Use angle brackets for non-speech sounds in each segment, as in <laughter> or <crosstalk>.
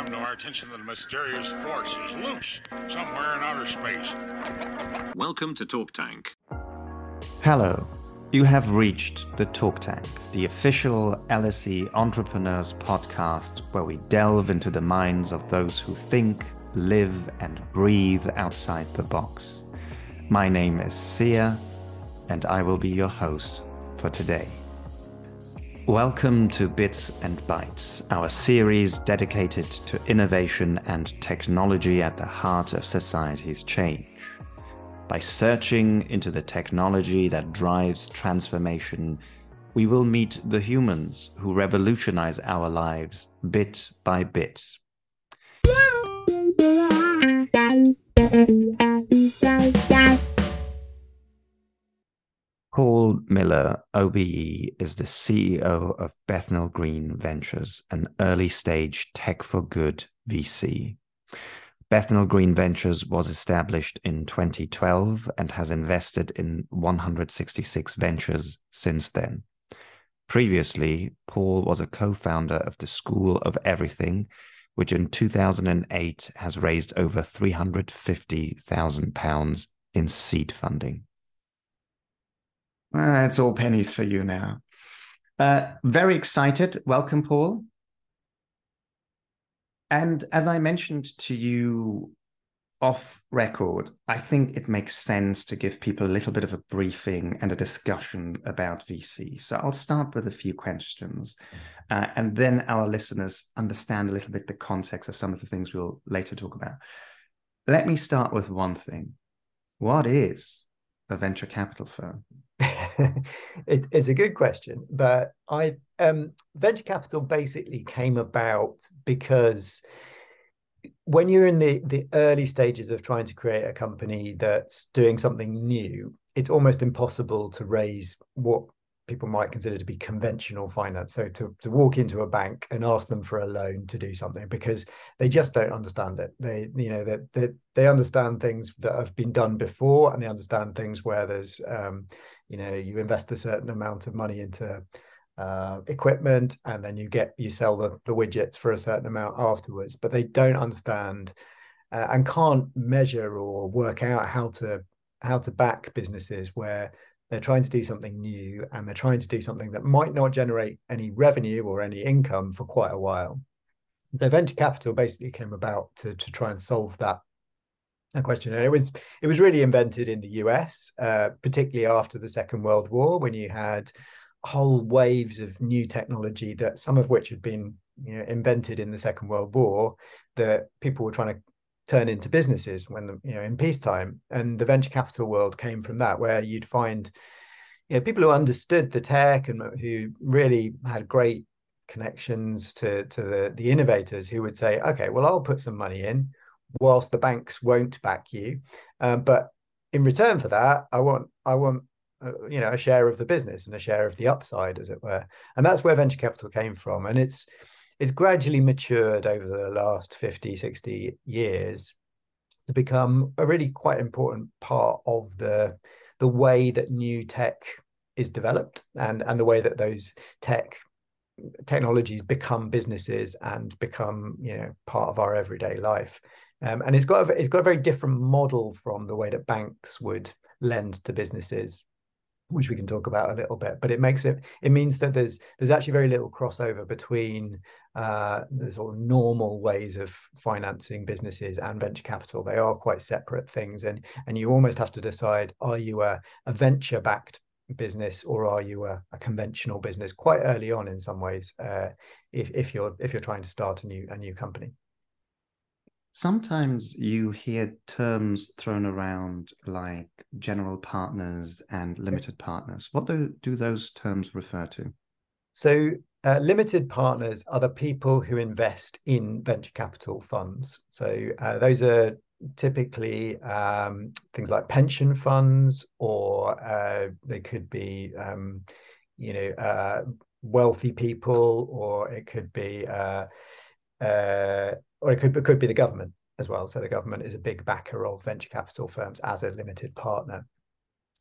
come to our attention that a mysterious force is loose somewhere in outer space. Welcome to Talk Tank. Hello. You have reached the Talk Tank, the official LSE Entrepreneurs podcast where we delve into the minds of those who think, live, and breathe outside the box. My name is Sia, and I will be your host for today. Welcome to Bits and Bytes, our series dedicated to innovation and technology at the heart of society's change. By searching into the technology that drives transformation, we will meet the humans who revolutionize our lives bit by bit. <laughs> Paul Miller, OBE, is the CEO of Bethnal Green Ventures, an early stage tech for good VC. Bethnal Green Ventures was established in 2012 and has invested in 166 ventures since then. Previously, Paul was a co founder of the School of Everything, which in 2008 has raised over £350,000 in seed funding. Uh, it's all pennies for you now. Uh, very excited. Welcome, Paul. And as I mentioned to you off record, I think it makes sense to give people a little bit of a briefing and a discussion about VC. So I'll start with a few questions, uh, and then our listeners understand a little bit the context of some of the things we'll later talk about. Let me start with one thing. What is a venture capital firm? <laughs> it, it's a good question, but I um, venture capital basically came about because when you're in the the early stages of trying to create a company that's doing something new, it's almost impossible to raise what people might consider to be conventional finance. So to, to walk into a bank and ask them for a loan to do something because they just don't understand it. They, you know, that they, they, they, understand things that have been done before and they understand things where there's, um, you know, you invest a certain amount of money into uh, equipment and then you get, you sell the, the widgets for a certain amount afterwards, but they don't understand uh, and can't measure or work out how to, how to back businesses where they're trying to do something new and they're trying to do something that might not generate any revenue or any income for quite a while. The venture capital basically came about to, to try and solve that, that question. And it was it was really invented in the US, uh, particularly after the Second World War, when you had whole waves of new technology that some of which had been you know, invented in the Second World War that people were trying to turn into businesses when you know in peacetime and the venture capital world came from that where you'd find you know people who understood the tech and who really had great connections to to the the innovators who would say okay well I'll put some money in whilst the banks won't back you. Um, but in return for that I want I want uh, you know a share of the business and a share of the upside as it were. And that's where venture capital came from. And it's it's gradually matured over the last 50, 60 years to become a really quite important part of the the way that new tech is developed and and the way that those tech technologies become businesses and become you know part of our everyday life um, and it's got a, it's got a very different model from the way that banks would lend to businesses which we can talk about a little bit but it makes it it means that there's there's actually very little crossover between uh, the sort of normal ways of financing businesses and venture capital. They are quite separate things and and you almost have to decide are you a, a venture backed business or are you a, a, conventional business quite early on in some ways uh, if, if you're if you're trying to start a new a new company sometimes you hear terms thrown around like general partners and limited partners. What do, do those terms refer to? So, uh, limited partners are the people who invest in venture capital funds. So, uh, those are typically um, things like pension funds, or uh, they could be, um, you know, uh, wealthy people, or it could be uh, or it could, it could be the government as well. So the government is a big backer of venture capital firms as a limited partner.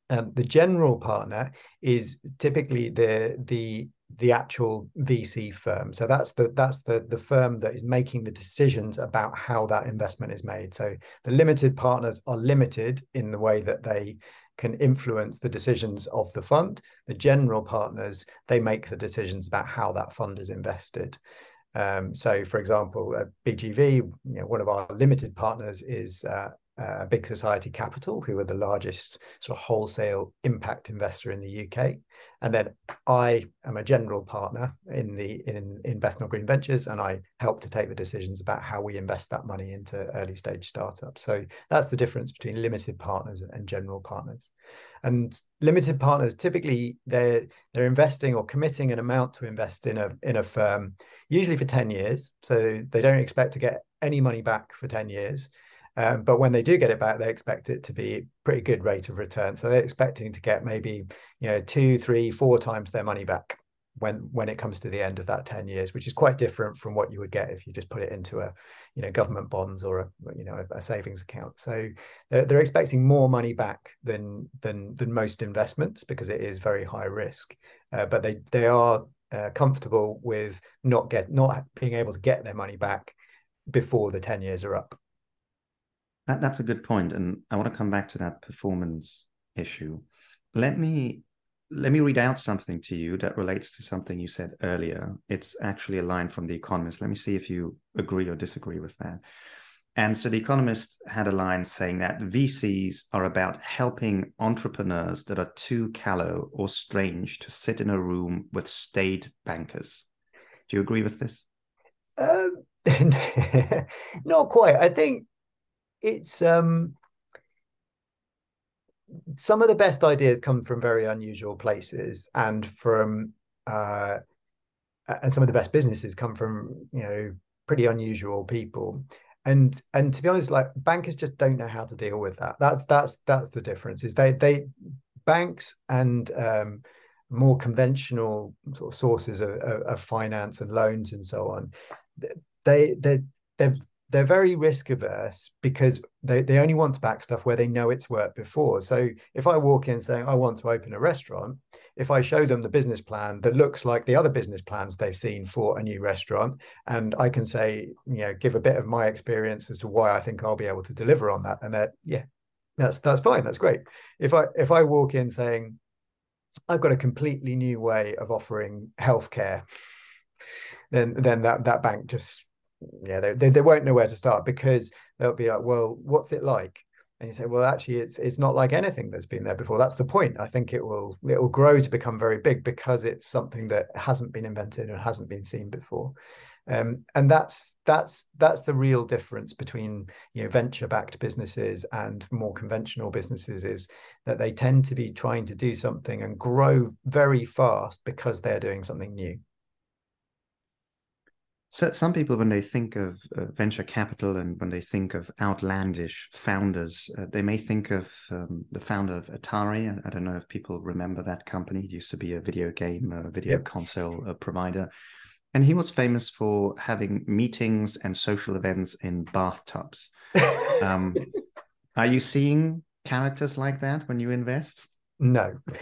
Um, the general partner is typically the the the actual VC firm. So that's the that's the the firm that is making the decisions about how that investment is made. So the limited partners are limited in the way that they can influence the decisions of the fund. The general partners they make the decisions about how that fund is invested. Um, so, for example, BGV, you know, one of our limited partners is uh, uh, Big Society Capital, who are the largest sort of wholesale impact investor in the UK. And then I am a general partner in the in in Bethnal Green Ventures, and I help to take the decisions about how we invest that money into early stage startups. So that's the difference between limited partners and general partners. And limited partners typically they're they're investing or committing an amount to invest in a in a firm, usually for 10 years. So they don't expect to get any money back for 10 years um, but when they do get it back, they expect it to be pretty good rate of return. So they're expecting to get maybe you know two, three, four times their money back when when it comes to the end of that 10 years which is quite different from what you would get if you just put it into a you know government bonds or a you know a, a savings account. So they're, they're expecting more money back than than than most investments because it is very high risk. Uh, but they they are uh, comfortable with not get not being able to get their money back before the 10 years are up. That, that's a good point, and I want to come back to that performance issue. Let me let me read out something to you that relates to something you said earlier. It's actually a line from The Economist. Let me see if you agree or disagree with that. And so The Economist had a line saying that VCs are about helping entrepreneurs that are too callow or strange to sit in a room with state bankers. Do you agree with this? Um, <laughs> not quite. I think it's um some of the best ideas come from very unusual places and from uh and some of the best businesses come from you know pretty unusual people. And and to be honest like bankers just don't know how to deal with that. That's that's that's the difference is they they banks and um more conventional sort of sources of, of, of finance and loans and so on they they they've they're very risk averse because they, they only want to back stuff where they know it's worked before. So if I walk in saying I want to open a restaurant, if I show them the business plan that looks like the other business plans they've seen for a new restaurant, and I can say, you know, give a bit of my experience as to why I think I'll be able to deliver on that, and that, yeah, that's that's fine, that's great. If I if I walk in saying I've got a completely new way of offering healthcare, then then that that bank just yeah, they, they, they won't know where to start because they'll be like, well, what's it like? And you say, well, actually, it's it's not like anything that's been there before. That's the point. I think it will it will grow to become very big because it's something that hasn't been invented and hasn't been seen before. Um, and that's that's that's the real difference between you know venture-backed businesses and more conventional businesses is that they tend to be trying to do something and grow very fast because they're doing something new. So some people, when they think of uh, venture capital and when they think of outlandish founders, uh, they may think of um, the founder of Atari. I don't know if people remember that company. It used to be a video game, a video yep. console uh, provider. And he was famous for having meetings and social events in bathtubs. um, are you seeing characters like that when you invest? No. <laughs>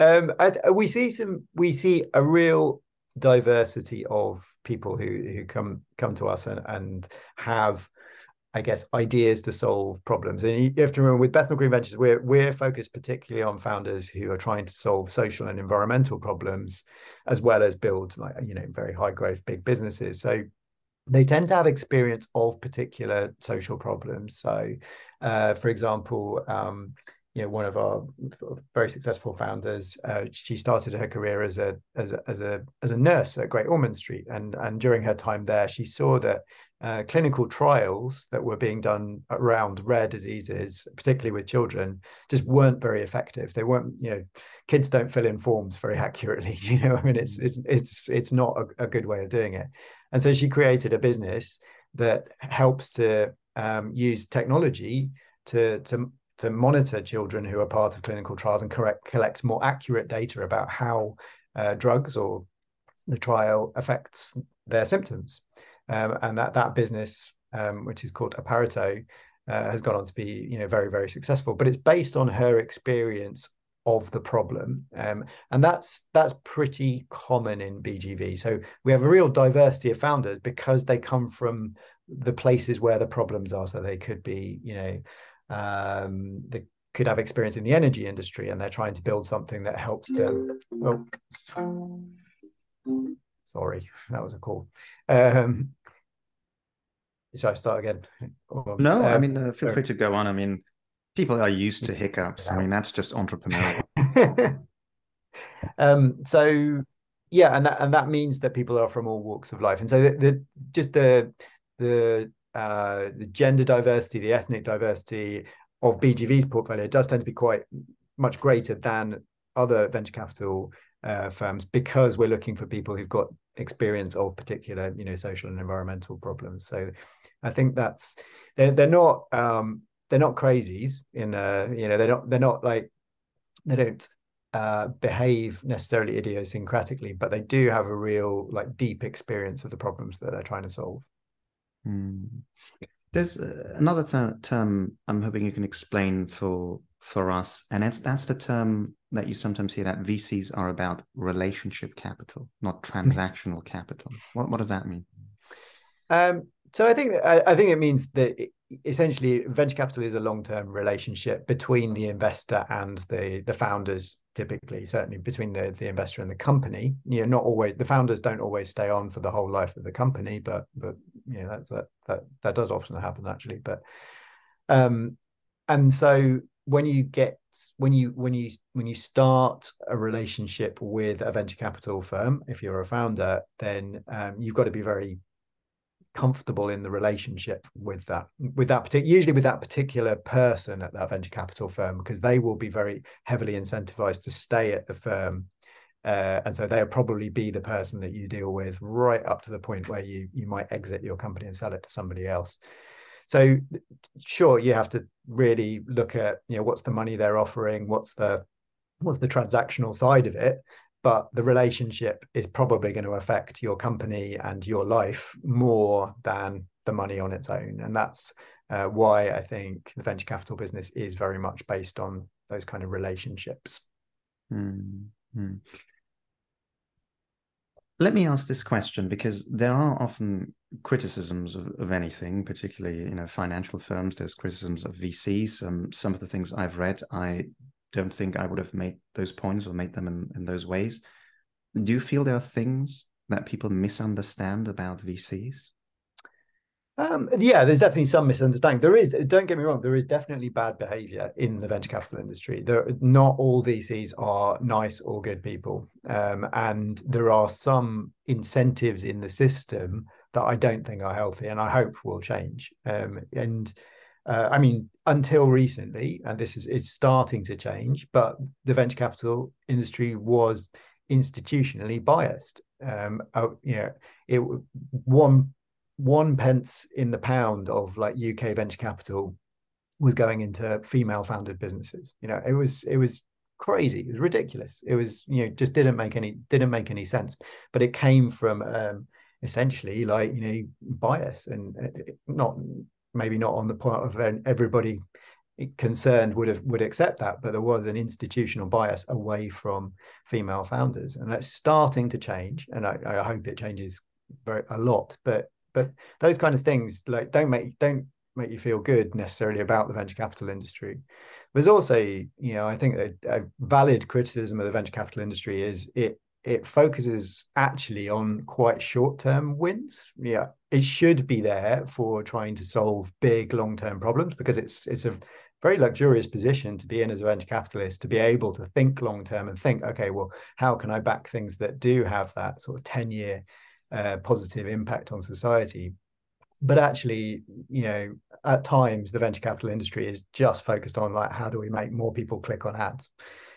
um, I, we see some. We see a real diversity of people who who come come to us and and have I guess ideas to solve problems. And you have to remember with Bethnal Green Ventures, we're we're focused particularly on founders who are trying to solve social and environmental problems, as well as build like you know very high growth big businesses. So they tend to have experience of particular social problems. So, uh, for example, um, you know one of our very successful founders uh, she started her career as a as a as a as a nurse at Great Ormond Street. And and during her time there she saw that uh, clinical trials that were being done around rare diseases particularly with children just weren't very effective. They weren't you know kids don't fill in forms very <laughs> accurately you know i mean it's it's it's it's not a, a good way of doing it. And so she created a business that helps to um, use technology to to to monitor children who are part of clinical trials and correct, collect more accurate data about how uh, drugs or the trial affects their symptoms. Um, and that that business, um, which is called Apparito, uh, has gone on to be you know very very successful. But it's based on her experience of the problem um, and that's that's pretty common in bgv so we have a real diversity of founders because they come from the places where the problems are so they could be you know um, they could have experience in the energy industry and they're trying to build something that helps to oh sorry that was a call. Um, shall i start again? No um, i mean uh, feel free to go on. I mean people are used to hiccups. I mean, that's just entrepreneurial. <laughs> um, so yeah, and that and that means that people are from all walks of life, and so the, the just the the uh, the gender diversity, the ethnic diversity of BGV's portfolio does tend to be quite much greater than other venture capital uh, firms because we're looking for people who've got experience of particular, you know, social and environmental problems. So I think that's they're they're not um, they're not crazies in uh you know they're not they're not like they don't uh behave necessarily idiosyncratically but they do have a real like deep experience of the problems that they're trying to solve mm. there's uh, another ter- term i'm hoping you can explain for for us and that's that's the term that you sometimes hear that vcs are about relationship capital not transactional capital. What, what does that mean? Um so I think I, I think it means that essentially venture capital is a long-term relationship between the investor and the the founders typically certainly between the the investor and the company. You know not always the founders don't always stay on for the whole life of the company but but you know that that that, that does often happen actually but um and so when you get when you when you when you start a relationship with a venture capital firm if you're a founder then um, you've got to be very comfortable in the relationship with that with that particular usually with that particular person at that venture capital firm because they will be very heavily incentivized to stay at the firm uh, and so they'll probably be the person that you deal with right up to the point where you you might exit your company and sell it to somebody else. So sure you have to really look at you know what's the money they're offering what's the what's the transactional side of it but the relationship is probably going to affect your company and your life more than the money on its own. And that's uh, why i think the venture capital business is very much based on those kind of relationships. Mm-hmm. Let me ask this question because there are often criticisms of, of, anything particularly you know financial firms there's criticisms of vcs um, some of the things i've read i don't think I would have made those points or made them in, in those ways. Do you feel there are things that people misunderstand about VCs? Um, yeah, there's definitely some misunderstanding. There is, don't get me wrong, there is definitely bad behavior in the venture capital industry. There, not all VCs are nice or good people, um, and there are some incentives in the system that I don't think are healthy, and I hope will change. Um, and uh, I mean, until recently, and this is it's starting to change, but the venture capital industry was institutionally biased. Um, uh, you know, it one one pence in the pound of like UK venture capital was going into female founded businesses. You know, it was it was crazy. It was ridiculous. It was you know just didn't make any didn't make any sense. But it came from um, essentially like you know bias and uh, not maybe not on the part of everybody concerned would have would accept that but there was an institutional bias away from female founders and that's starting to change and i, I hope it changes very a lot but but those kind of things like don't make don't make you feel good necessarily about the venture capital industry there's also you know i think a, a valid criticism of the venture capital industry is it it focuses actually on quite short term wins. Yeah, it should be there for trying to solve big long term problems because it's it's a very luxurious position to be in as a venture capitalist to be able to think long term and think, okay, well, how can I back things that do have that sort of 10 year positive impact on society? But actually, you know, at times the venture capital industry is just focused on like how do we make more people click on ads,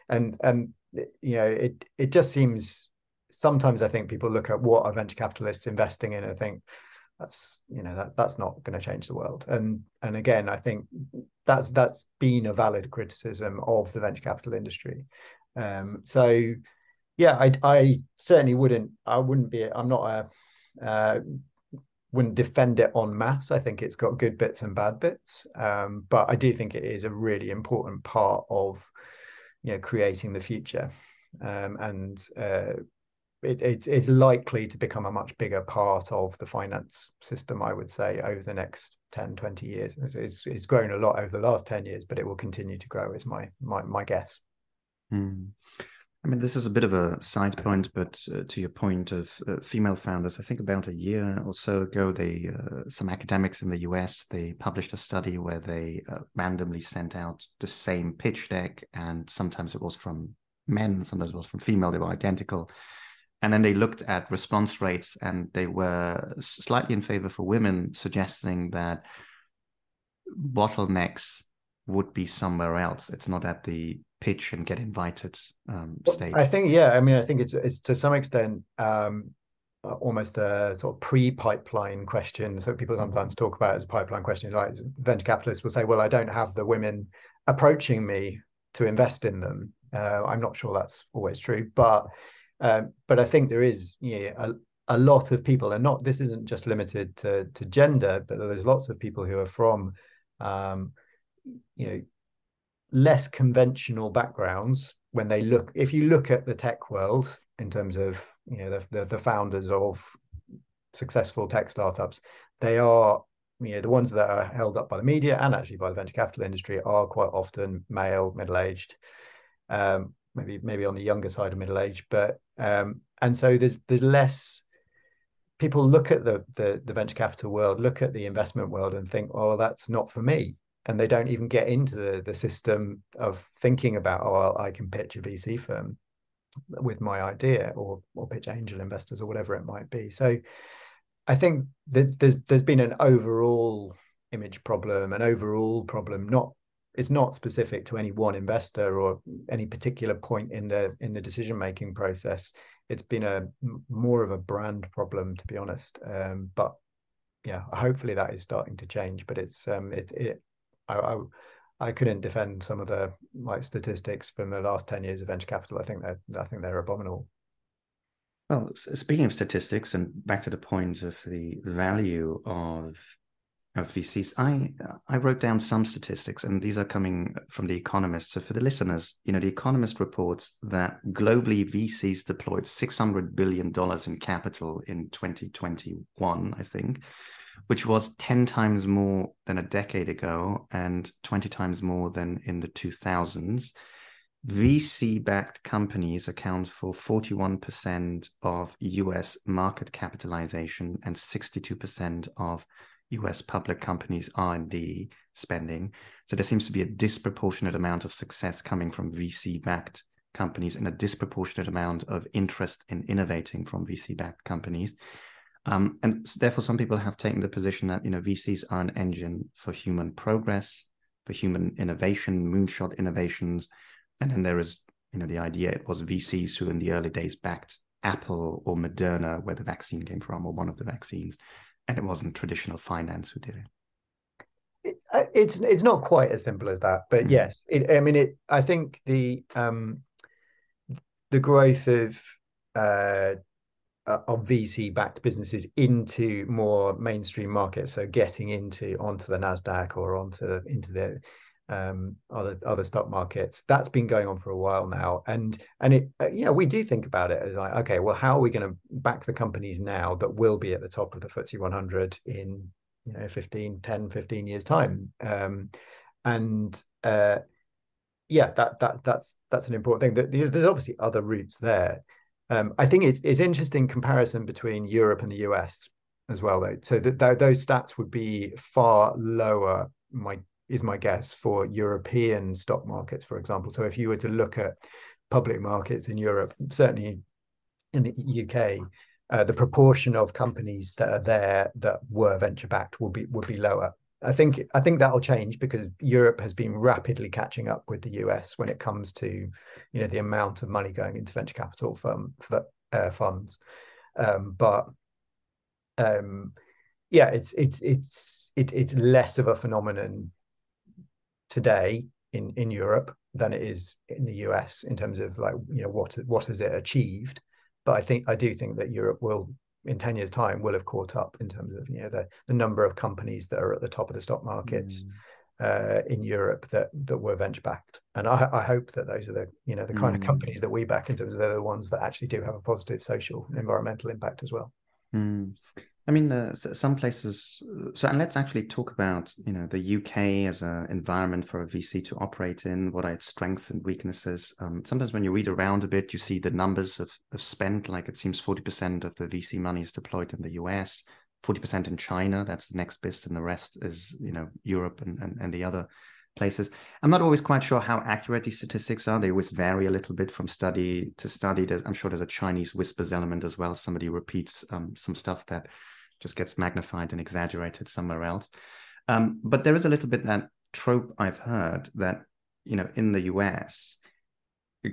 and and you know, it it just seems sometimes I think people look at what are venture capitalists investing in and think that's you know that that's not going to change the world. And and again, I think that's that's been a valid criticism of the venture capital industry. Um, so yeah, I I certainly wouldn't I wouldn't be I'm not a uh, wouldn't defend it on mass. I think it's got good bits and bad bits, um, but I do think it is a really important part of you know creating the future um, and uh, it, it, it's likely to become a much bigger part of the finance system i would say over the next 10 20 years it's, it's, it's grown a lot over the last 10 years but it will continue to grow is my my, my guess mm. I mean, this is a bit of a side point, but uh, to your point of uh, female founders, I think about a year or so ago, they uh, some academics in the U.S. they published a study where they uh, randomly sent out the same pitch deck, and sometimes it was from men, sometimes it was from female. They were identical, and then they looked at response rates, and they were slightly in favor for women, suggesting that bottlenecks would be somewhere else. It's not at the pitch and get invited um, stage? I think yeah. I mean, I think it's it's to some extent um, almost a sort of pre-pipeline question. So people sometimes talk about it as a pipeline question. Like venture capitalists will say, "Well, I don't have the women approaching me to invest in them." Uh, I'm not sure that's always true, but um, but I think there is yeah a, a lot of people, and not this isn't just limited to to gender, but there's lots of people who are from um, you know less conventional backgrounds when they look if you look at the tech world in terms of you know the, the, the founders of successful tech startups they are you know the ones that are held up by the media and actually by the venture capital industry are quite often male middle aged um, maybe maybe on the younger side of middle age but um, and so there's there's less people look at the, the the venture capital world look at the investment world and think oh that's not for me and they don't even get into the, the system of thinking about oh i can pitch a vc firm with my idea or or pitch angel investors or whatever it might be. So i think that there's there's been an overall image problem an overall problem not it's not specific to any one investor or any particular point in the in the decision making process. It's been a more of a brand problem to be honest. Um, but yeah hopefully that is starting to change but it's um it, it I, I, I couldn't defend some of the like statistics from the last ten years of venture capital. I think they're I think they're abominable. Well, speaking of statistics, and back to the point of the value of of VCs, I I wrote down some statistics, and these are coming from the Economist. So for the listeners, you know, the Economist reports that globally VCs deployed six hundred billion dollars in capital in 2021, I think, which was 10 times more than a decade ago and 20 times more than in the 2000s. VC backed companies account for 41% of US market capitalization and 62% of US public companies R&D spending. So there seems to be a disproportionate amount of success coming from VC backed companies and a disproportionate amount of interest in innovating from VC backed companies. Um, and therefore, some people have taken the position that you know VCs are an engine for human progress, for human innovation, moonshot innovations, and then there is you know the idea it was VCs who in the early days backed Apple or Moderna, where the vaccine came from, or one of the vaccines, and it wasn't traditional finance who did it. it uh, it's it's not quite as simple as that, but mm. yes, it, I mean it. I think the um, the growth of uh, uh, of VC backed businesses into more mainstream markets. So getting into onto the Nasdaq or onto into the um, other other stock markets. That's been going on for a while now, and and it uh, know we do think about it as like okay, well, how are we going to back the companies now that will be at the top of the FTSE 100 in you know 15, 10, 15 years time, um, and uh, yeah, that that that's that's an important thing. There's obviously other routes there. Um, I think it's it's interesting comparison between Europe and the US as well, though. So that th- those stats would be far lower. My is my guess for European stock markets, for example. So if you were to look at public markets in Europe, certainly in the UK, uh, the proportion of companies that are there that were venture backed would be would be lower. I think I think that'll change because Europe has been rapidly catching up with the US when it comes to you know the amount of money going into venture capital firm, for, uh, funds. Um, but um, yeah, it's it's it's it, it's less of a phenomenon today in in Europe than it is in the US in terms of like you know what what has it achieved. But I think I do think that Europe will in 10 years time will have caught up in terms of you know the, the number of companies that are at the top of the stock markets mm. uh, in Europe that that were venture backed, and I, I, hope that those are the you know the kind mm. of companies that we back in terms of they're the ones that actually do have a positive social and environmental impact as well. Mm. I mean, uh, some places. So, and let's actually talk about you know the UK as an environment for a VC to operate in. What are its strengths and weaknesses? Um, sometimes when you read around a bit, you see the numbers of, of spent. Like it seems forty percent of the VC money is deployed in the US, forty percent in China. That's the next best, and the rest is you know Europe and, and, and the other places. I'm not always quite sure how accurate these statistics are. They always vary a little bit from study to study. There's, I'm sure there's a Chinese whispers element as well. Somebody repeats um, some stuff that just gets magnified and exaggerated somewhere else. Um, but there is a little bit that trope I've heard that you know in the US,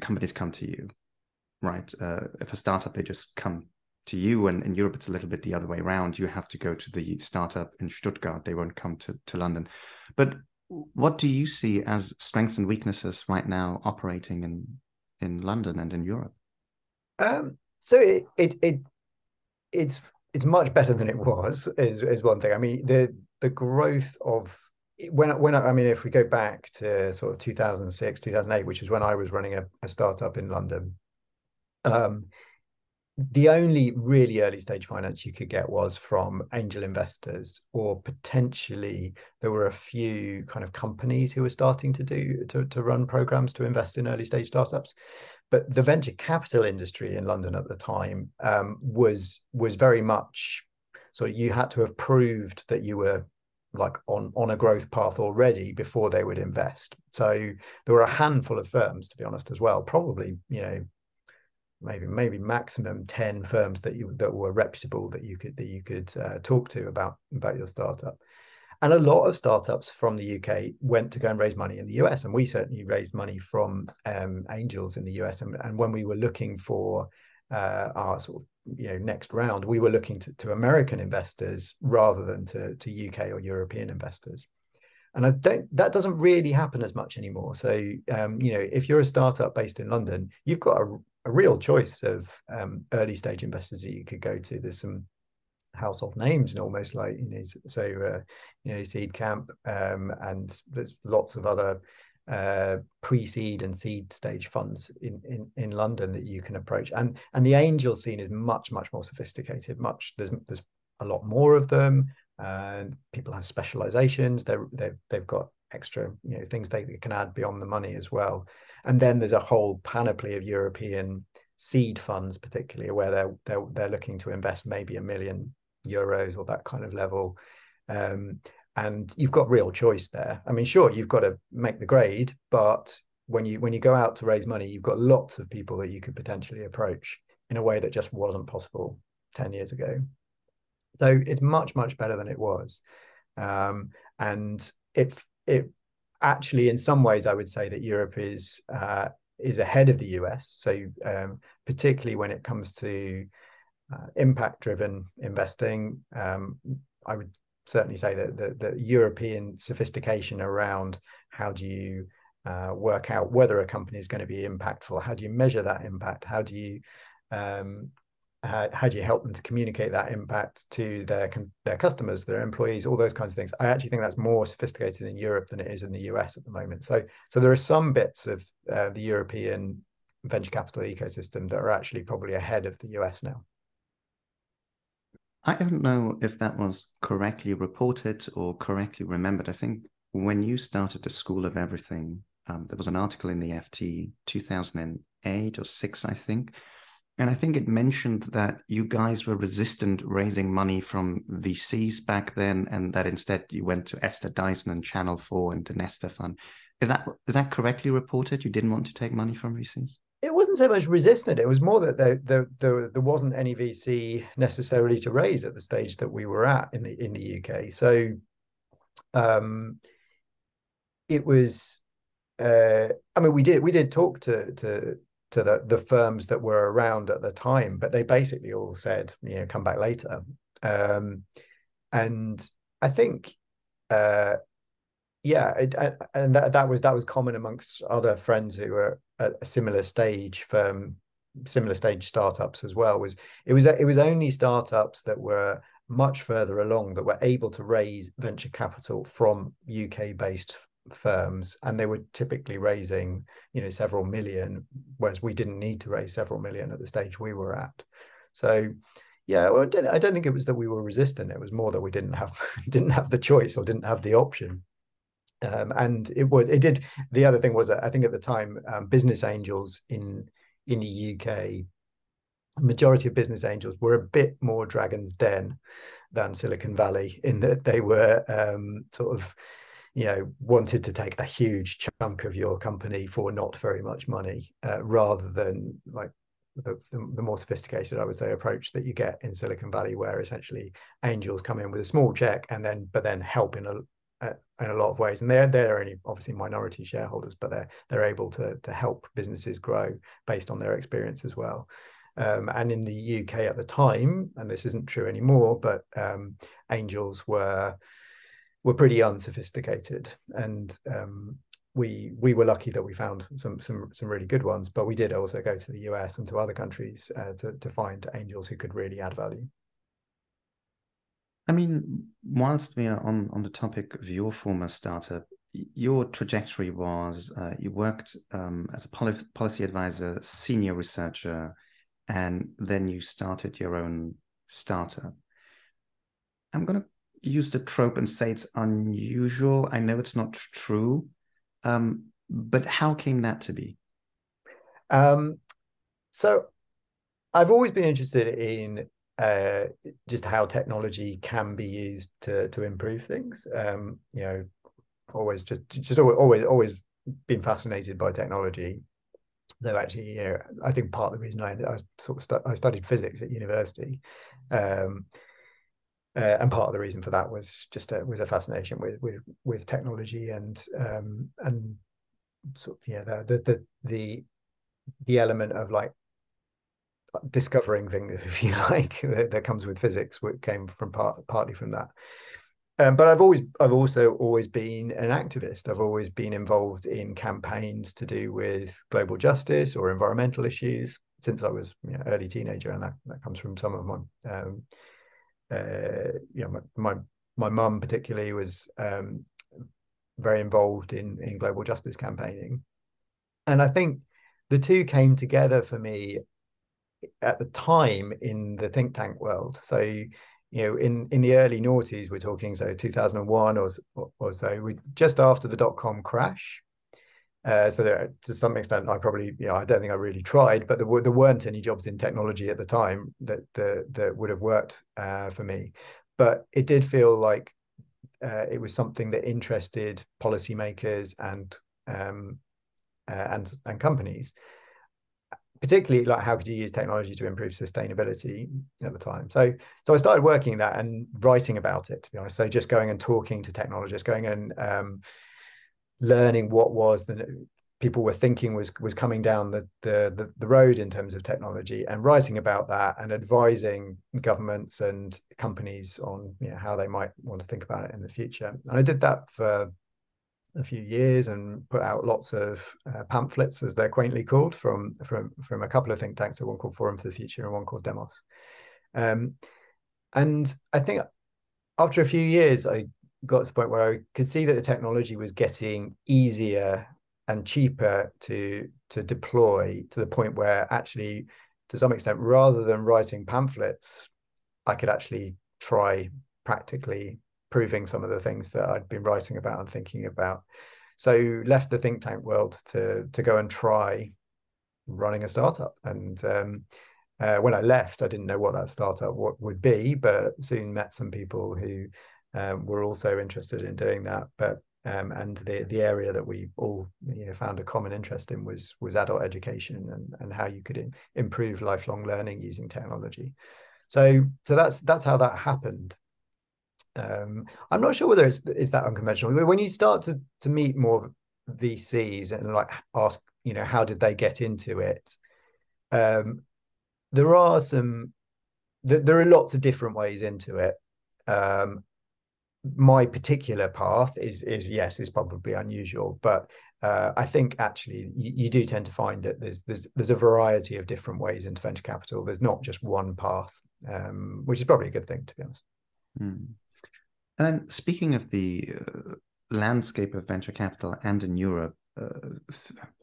companies come to you, right? Uh, if a startup, they just come to you, and in Europe, it's a little bit the other way around. You have to go to the startup in Stuttgart; they won't come to to London. But what do you see as strengths and weaknesses right now operating in in London and in Europe? Um, so it, it it it's it's much better than it was is is one thing. I mean the the growth of when when I mean if we go back to sort of 2006 2008 which is when I was running a, a startup in London um, the only really early stage finance you could get was from angel investors or potentially there were a few kind of companies who were starting to do to, to run programs to invest in early stage startups but the venture capital industry in london at the time um, was was very much so you had to have proved that you were like on on a growth path already before they would invest. So there were a handful of firms to be honest as well probably you know maybe maybe maximum 10 firms that you that were reputable that you could that you could uh, talk to about about your startup and a lot of startups from the UK went to go and raise money in the US and we certainly raised money from um, angels in the US and, and when we were looking for uh, our sort of you know next round we were looking to, to American investors rather than to, to UK or European investors and I don't that doesn't really happen as much anymore. So um, you know, if you're a startup based in London, you've got a, a real choice of um, early stage investors that you could go to. There's some household names and almost like you know, so uh, you know, Seedcamp, um, and there's lots of other uh, pre-seed and seed stage funds in, in in London that you can approach. And and the angel scene is much much more sophisticated. Much there's there's a lot more of them. And people have specializations. They're, they've they've got extra you know things they can add beyond the money as well. And then there's a whole panoply of European seed funds, particularly where they're they're they're looking to invest maybe a million euros or that kind of level. Um, and you've got real choice there. I mean, sure, you've got to make the grade, but when you when you go out to raise money, you've got lots of people that you could potentially approach in a way that just wasn't possible 10 years ago. So it's much, much better than it was. Um, and it it actually in some ways I would say that Europe is uh, is ahead of the US. So um, particularly when it comes to uh, impact driven investing, um, I would certainly say that the, the, European sophistication around how do you uh, work out whether a company is going to be impactful, how do you measure that impact, how do you um, how do you help them to communicate that impact to their their customers, their employees, all those kinds of things. I actually think that's more sophisticated in Europe than it is in the US at the moment. So, so there are some bits of uh, the European venture capital ecosystem that are actually probably ahead of the US now. I don't know if that was correctly reported or correctly remembered. I think when you started the School of Everything, um, there was an article in the FT 2008 or six, I think, and I think it mentioned that you guys were resistant raising money from VCs back then, and that instead you went to Esther Dyson and Channel 4 and the Nesta Fund. Is that is that correctly reported? You didn't want to take money from VCs? It wasn't so much resistant. It was more that there, there, there, there wasn't any VC necessarily to raise at the stage that we were at in the in the UK. So um, it was uh, I mean, we did we did talk to to to the, the firms that were around at the time, but they basically all said, you know, come back later. Um, and I think, uh, yeah, it, and that, that was that was common amongst other friends who were at a similar stage firm, similar stage startups as well. Was it was it was only startups that were much further along that were able to raise venture capital from UK based firms and they were typically raising you know several million whereas we didn't need to raise several million at the stage we were at so yeah well, I don't think it was that we were resistant it was more that we didn't have <laughs> didn't have the choice or didn't have the option um, and it was it did the other thing was I think at the time um, business angels in in the UK majority of business angels were a bit more Dragon's Den than Silicon Valley in that they were um, sort of you know wanted to take a huge chunk of your company for not very much money uh, rather than like the, the, more sophisticated i would say approach that you get in silicon valley where essentially angels come in with a small check and then but then help in a in a lot of ways and they're they're only obviously minority shareholders but they're they're able to to help businesses grow based on their experience as well um, and in the uk at the time and this isn't true anymore but um, angels were were pretty unsophisticated, and um, we we were lucky that we found some some some really good ones. But we did also go to the US and to other countries uh, to to find angels who could really add value. I mean, whilst we are on on the topic of your former startup, your trajectory was uh, you worked um, as a policy advisor, senior researcher, and then you started your own startup. I'm going to use the trope and say it's unusual. I know it's not true, um, but how came that to be? Um, so, I've always been interested in uh, just how technology can be used to to improve things. Um, you know, always just just always always been fascinated by technology. Though actually, I think part of the reason I, I sort of stu- I studied physics at university. Um, uh, and part of the reason for that was just a, was a fascination with with with technology and um, and sort of yeah the the the the element of like discovering things <laughs> if you like that, that comes with physics which came from part partly from that. Um, but I've always I've also always been an activist. I've always been involved in campaigns to do with global justice or environmental issues since I was you know, early teenager and that that comes from some of my um, uh, you know, my my mum particularly was um, very involved in in global justice campaigning, and I think the two came together for me at the time in the think tank world. So you know, in in the early noughties, we're talking so 2001 or or so, we just after the dot com crash. Uh, so there, to some extent, I probably, you know, I don't think I really tried, but there, were, there weren't any jobs in technology at the time that that, that would have worked uh, for me. But it did feel like uh, it was something that interested policymakers and um, uh, and and companies, particularly like how could you use technology to improve sustainability at the time. So so I started working that and writing about it. To be honest, so just going and talking to technologists, going and um, learning what was the people were thinking was was coming down the, the, the the road in terms of technology and writing about that and advising governments and companies on you know, how they might want to think about it in the future. And I did that for a few years and put out lots of uh, pamphlets, as they're quaintly called, from from from a couple of think tanks. So one called Forum for the Future and one called Demos. Um, and I think after a few years, I got to the point where I could see that the technology was getting easier and cheaper to to deploy to the point where actually to some extent rather than writing pamphlets I could actually try practically proving some of the things that I'd been writing about and thinking about so left the think tank world to to go and try running a startup and um, uh, when I left I didn't know what that startup what would be but soon met some people who um, were also interested in doing that. But um, and the the area that we all you know found a common interest in was was adult education and and how you could in, improve lifelong learning using technology. So so that's that's how that happened. Um, I'm not sure whether it's is that unconventional. When you start to to meet more VCs and like ask, you know, how did they get into it? Um, there are some, there, there, are lots of different ways into it. Um, my particular path is is yes is probably unusual but uh, I think actually you, you, do tend to find that there's there's there's a variety of different ways into venture capital there's not just one path um, which is probably a good thing to be honest Mm. And then speaking of the uh, landscape of venture capital and in Europe, uh,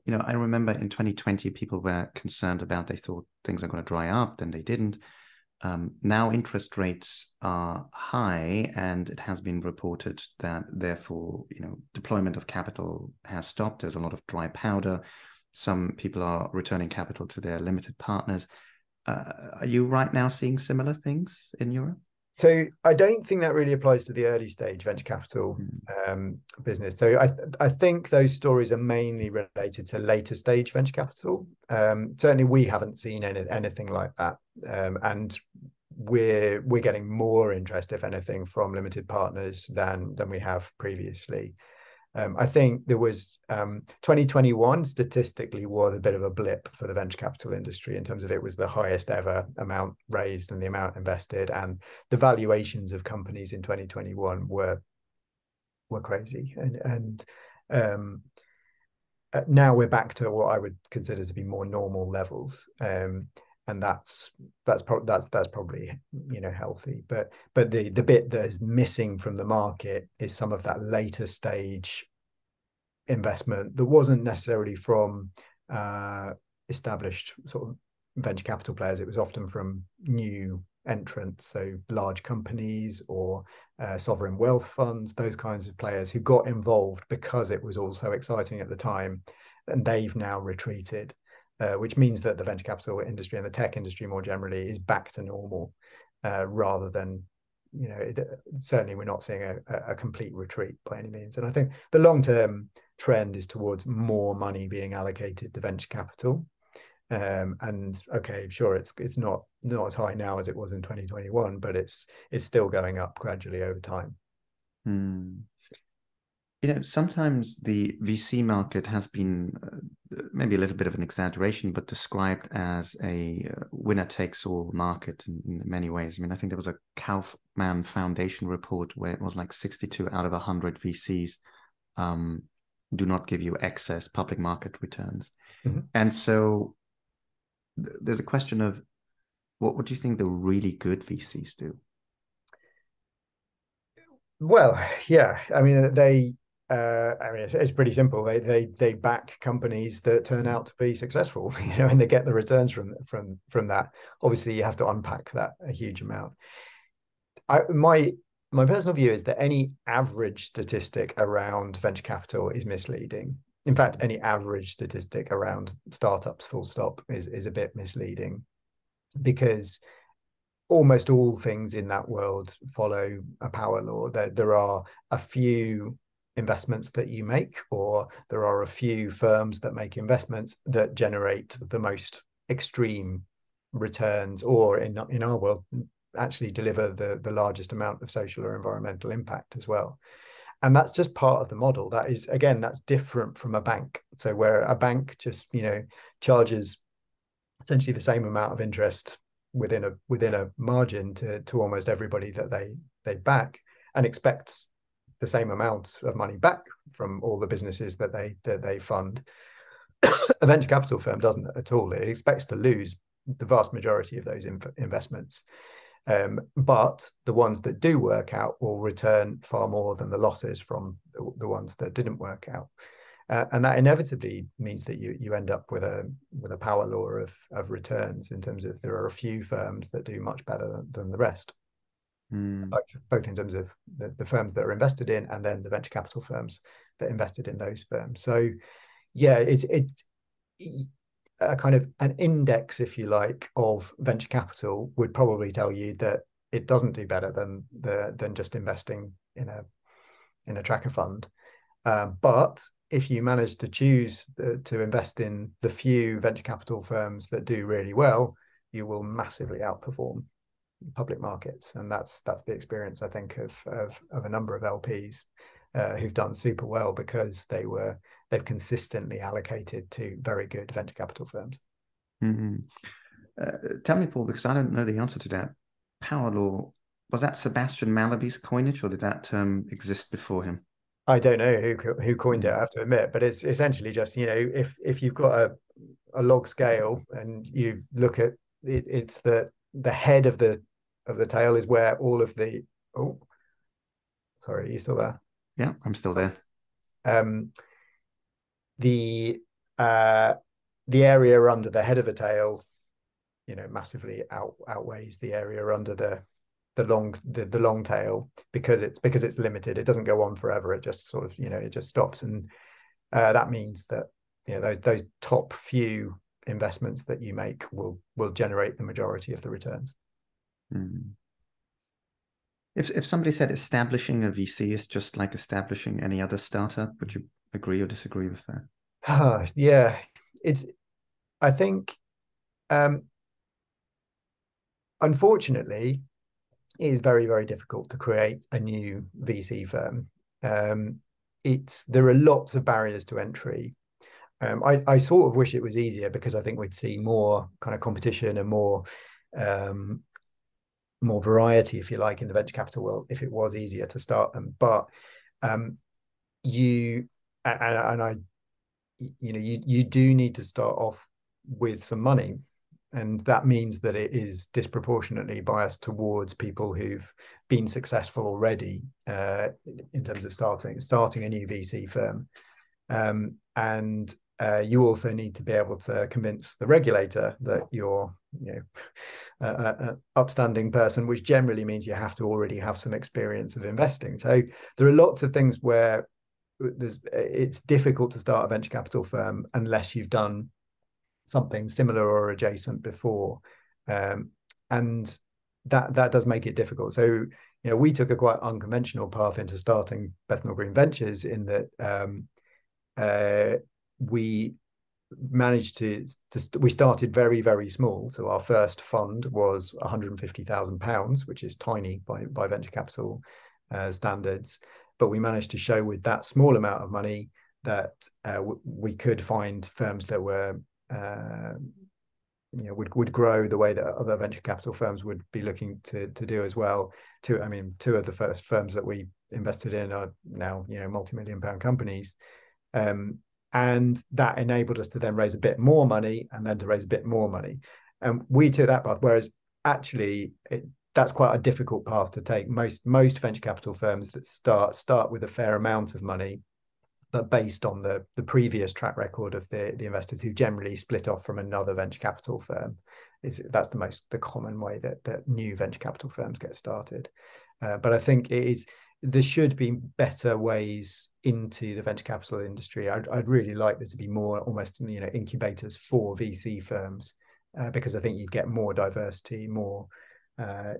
you know, I remember in 2020 people were concerned about they thought things are going to dry up, then they didn't. Um, now interest rates are high, and it has been reported that therefore, you know, deployment of capital has stopped. There's a lot of dry powder. Some people are returning capital to their limited partners. Uh, are you right now seeing similar things in Europe? So I don't think that really applies to the early stage venture capital mm. um, business. So I I think those stories are mainly related to later stage venture capital. Um, certainly, we haven't seen any, anything like that, um, and we're we're getting more interest, if anything, from limited partners than than we have previously. Um, I think there was um, 2021 statistically was a bit of a blip for the venture capital industry in terms of it was the highest ever amount raised and the amount invested, and the valuations of companies in 2021 were were crazy. And and um, uh, now we're back to what I would consider to be more normal levels. Um, and that's that's pro- that's that's probably you know healthy. But but the the bit that is missing from the market is some of that later stage investment that wasn't necessarily from uh, established sort of venture capital players. It was often from new entrants so large companies or uh, sovereign wealth funds those kinds of players who got involved because it was all so exciting at the time and they've now retreated uh, which means that the venture capital industry and the tech industry more generally is back to normal uh, rather than you know it, certainly we're not seeing a, a, complete retreat by any means. And i think the long term trend is towards more money being allocated to venture capital. Um, and okay sure it's it's not not as high now as it was in 2021 but it's it's still going up gradually over time. Hmm. You know, sometimes the VC market has been uh, maybe a little bit of an exaggeration, but described as a uh, winner takes all market in, in, many ways. I mean, I think there was a Kauffman Foundation report where it was like 62 out of 100 VCs um, do not give you excess public market returns. Mm-hmm. And so th- there's a question of what, what do you think the really good VCs do? Well, yeah, I mean, they uh, I mean, it's, it's, pretty simple. They they they back companies that turn out to be successful, <laughs> you know, and they get the returns from from from that. Obviously, you have to unpack that a huge amount. I my my personal view is that any average statistic around venture capital is misleading. In fact, any average statistic around startups, full stop, is is a bit misleading, because almost all things in that world follow a power law. There there are a few investments that you make, or there are a few firms that make investments that generate the most extreme returns, or in in our world, actually deliver the the largest amount of social or environmental impact as well. And that's just part of the model. That is again, that's different from a bank. So where a bank just you know charges essentially the same amount of interest within a within a margin to to almost everybody that they they back and expects the same amount of money back from all the businesses that they that they fund. a venture capital firm doesn't at all. It expects to lose the vast majority of those inv- investments. Um, but the ones that do work out will return far more than the losses from the, ones that didn't work out. Uh, and that inevitably means that you you end up with a with a power law of of returns in terms of there are a few firms that do much better than the rest mm. both, both in terms of the, the, firms that are invested in and then the venture capital firms that invested in those firms. So, yeah, it's it's a kind of an index, if you like, of venture capital would probably tell you that it doesn't do better than the than just investing in a in a tracker fund. Uh, but if you manage to choose the, to invest in the few venture capital firms that do really well, you will massively outperform public markets, and that's that's the experience I think of of, of a number of LPs uh, who've done super well because they were they've consistently allocated to very good venture capital firms. Mm-hmm. Uh, tell me, Paul, because I don't know the answer to that. Power law was that Sebastian Mallaby's coinage, or did that term exist before him? I don't know who who coined it. I have to admit, but it's essentially just you know if if you've got a a log scale and you look at it, it's the the head of the of the tail is where all of the oh, sorry, are you still there? Yeah, I'm still there. Um, the uh, the area under the head of a tail, you know, massively out, outweighs the area under the the long the, the long tail because it's because it's limited. It doesn't go on forever. It just sort of you know it just stops, and uh, that means that you know those, those top few investments that you make will will generate the majority of the returns. Mm. If if somebody said establishing a VC is just like establishing any other startup, would you agree or disagree with that? <sighs> Yeah, it's. I think, um, unfortunately, it is very very difficult to create a new VC firm. Um, it's there are lots of barriers to entry. Um, I, I sort of wish it was easier because I think we'd see more kind of competition and more um, more variety, if you like, in the venture capital world if it was easier to start them. But um, you and, and I, you know, you you do need to start off with some money, and that means that it is disproportionately biased towards people who've been successful already uh, in terms of starting starting a new VC firm. Um, and uh, you also need to be able to convince the regulator that you're you know an upstanding person which generally means you have to already have some experience of investing. So there are lots of things where there's it's difficult to start a venture capital firm unless you've done something similar or adjacent before. Um, and that that does make it difficult. So you know we took a quite unconventional path into starting bethnal green ventures in that um, uh, we managed to, to we started very very small. So our first fund was 150,000 pounds which is tiny by by venture capital uh, standards. But we managed to show with that small amount of money that uh, w- we could find firms that were uh, you know would would grow the way that other venture capital firms would be looking to to do as well. Two i mean two of the first firms that we invested in are now you know multi-million pound companies. Um, and that enabled us to then raise a bit more money and then to raise a bit more money. And we took that path whereas actually it, that's quite a difficult path to take. Most most venture capital firms that start start with a fair amount of money but based on the the previous track record of the the investors who generally split off from another venture capital firm is that's the most the common way that that new venture capital firms get started. Uh, but i think it is there should be better ways into the venture capital industry. I'd, I'd really like there to be more almost you know incubators for VC firms uh, because I think you'd get more diversity, more uh,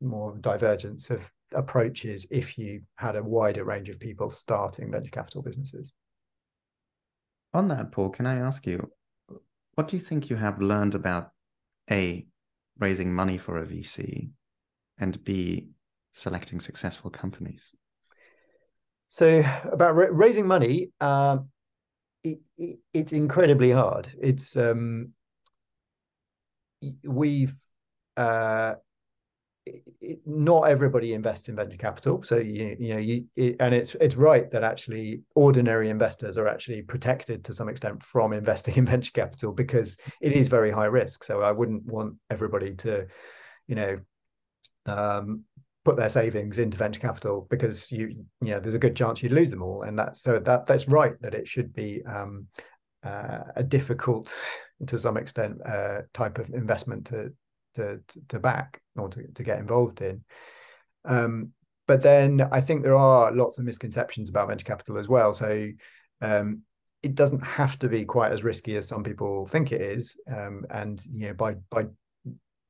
more divergence of approaches if you had a wider range of people starting venture capital businesses. On that, Paul, can I ask you, what do you think you have learned about a raising money for a VC, and b selecting successful companies? So about ra- raising money, um, it, it, it's incredibly hard. It's um, we've uh, it, not everybody invests in venture capital, so you you know you and it's it's right that actually ordinary investors are actually protected to some extent from investing <laughs> in venture capital because it is very high risk. So I wouldn't want everybody to, you know, um, put their savings into venture capital because you you know there's a good chance you'd lose them all. And that's so that that's right that it should be um, uh, a difficult <laughs> to some extent uh, type of investment to to to back or to, to get involved in. Um, but then I think there are lots of misconceptions about venture capital as well. So um, it doesn't have to be quite as risky as some people think it is. Um, and you know by by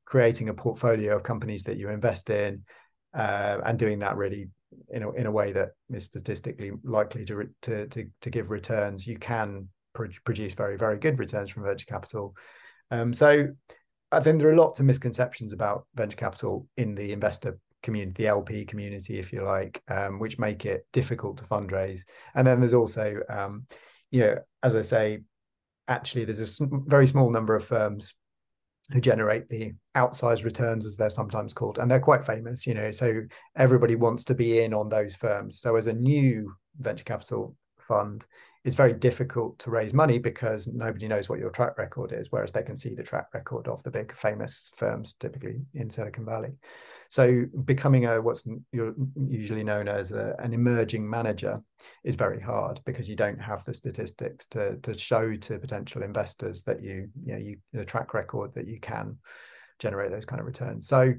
creating a portfolio of companies that you invest in uh, and doing that really in a, in a way that is statistically likely to, to, to, to give returns, you can pr- produce very, very good returns from venture capital. Um, so I think there are lots of misconceptions about venture capital in the investor community, the LP community, if you like, um, which make it difficult to fundraise. And then there's also, um, you know, as I say, actually, there's a very small number of firms who generate the outsized returns as they're sometimes called and they're quite famous you know so everybody wants to be in on those firms so as a new venture capital fund it's very difficult to raise money because nobody knows what your track record is, whereas they can see the track record of the big famous firms, typically in Silicon Valley. So becoming a what's usually known as a, an emerging manager is very hard because you don't have the statistics to to show to potential investors that you you know you the track record that you can generate those kind of returns. So